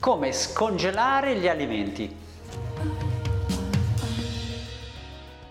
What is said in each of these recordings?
Come scongelare gli alimenti.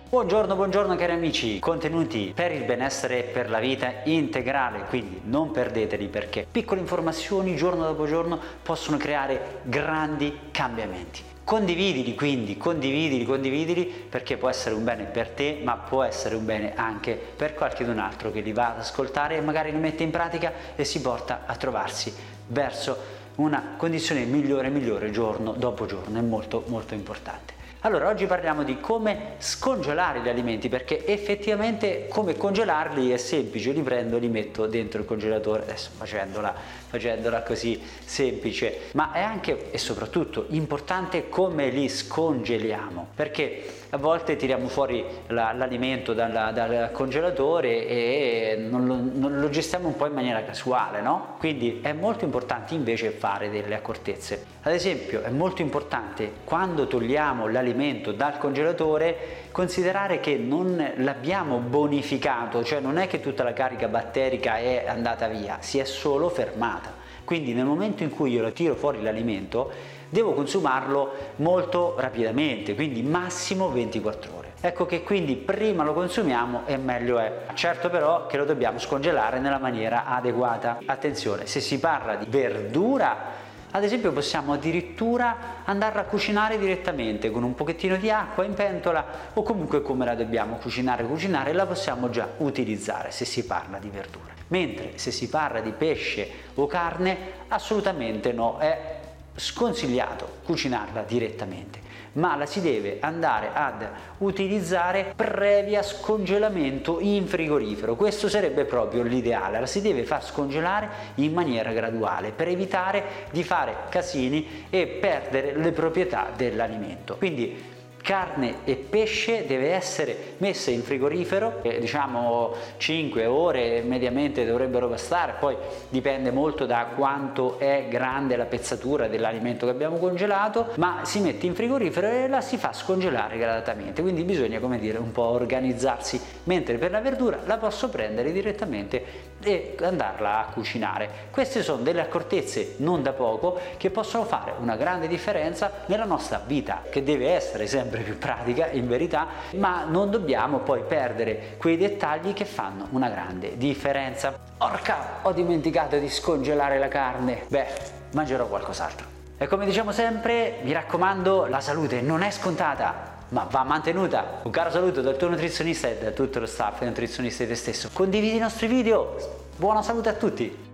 Buongiorno, buongiorno cari amici, contenuti per il benessere e per la vita integrale, quindi non perdeteli perché piccole informazioni giorno dopo giorno possono creare grandi cambiamenti. Condividili quindi, condividili, condividili perché può essere un bene per te ma può essere un bene anche per qualcun altro che li va ad ascoltare e magari li mette in pratica e si porta a trovarsi verso una condizione migliore migliore giorno dopo giorno, è molto molto importante. Allora, oggi parliamo di come scongelare gli alimenti perché effettivamente come congelarli è semplice, li prendo e li metto dentro il congelatore, adesso facendola, facendola così semplice, ma è anche e soprattutto importante come li scongeliamo perché a volte tiriamo fuori l'alimento dal, dal, congelatore e non lo, non lo, gestiamo un po' in maniera casuale, no? Quindi è molto importante invece fare delle accortezze. Ad esempio è molto importante quando togliamo l'alimento dal congelatore considerare che non l'abbiamo bonificato, cioè non è che tutta la carica batterica è andata via, si è solo fermata. Quindi nel momento in cui io lo tiro fuori l'alimento devo consumarlo molto rapidamente, quindi massimo 24 ore. Ecco che quindi prima lo consumiamo e meglio è. Certo però che lo dobbiamo scongelare nella maniera adeguata. Attenzione, se si parla di verdura ad esempio possiamo addirittura andarla a cucinare direttamente con un pochettino di acqua in pentola o comunque come la dobbiamo cucinare cucinare la possiamo già utilizzare se si parla di verdura. Mentre se si parla di pesce o carne assolutamente no, è sconsigliato cucinarla direttamente ma la si deve andare ad utilizzare previa scongelamento in frigorifero. Questo sarebbe proprio l'ideale. La si deve far scongelare in maniera graduale per evitare di fare casini e perdere le proprietà dell'alimento. Quindi carne e pesce deve essere messa in frigorifero, eh, diciamo 5 ore mediamente dovrebbero bastare, poi dipende molto da quanto è grande la pezzatura dell'alimento che abbiamo congelato, ma si mette in frigorifero e la si fa scongelare gradatamente, quindi bisogna come dire un po' organizzarsi, mentre per la verdura la posso prendere direttamente e andarla a cucinare. Queste sono delle accortezze non da poco che possono fare una grande differenza nella nostra vita, che deve essere sempre sempre più pratica in verità, ma non dobbiamo poi perdere quei dettagli che fanno una grande differenza. Orca, ho dimenticato di scongelare la carne. Beh, mangerò qualcos'altro. E come diciamo sempre, mi raccomando, la salute non è scontata, ma va mantenuta. Un caro saluto dal tuo nutrizionista e da tutto lo staff nutrizionista e te stesso. Condividi i nostri video. Buona salute a tutti!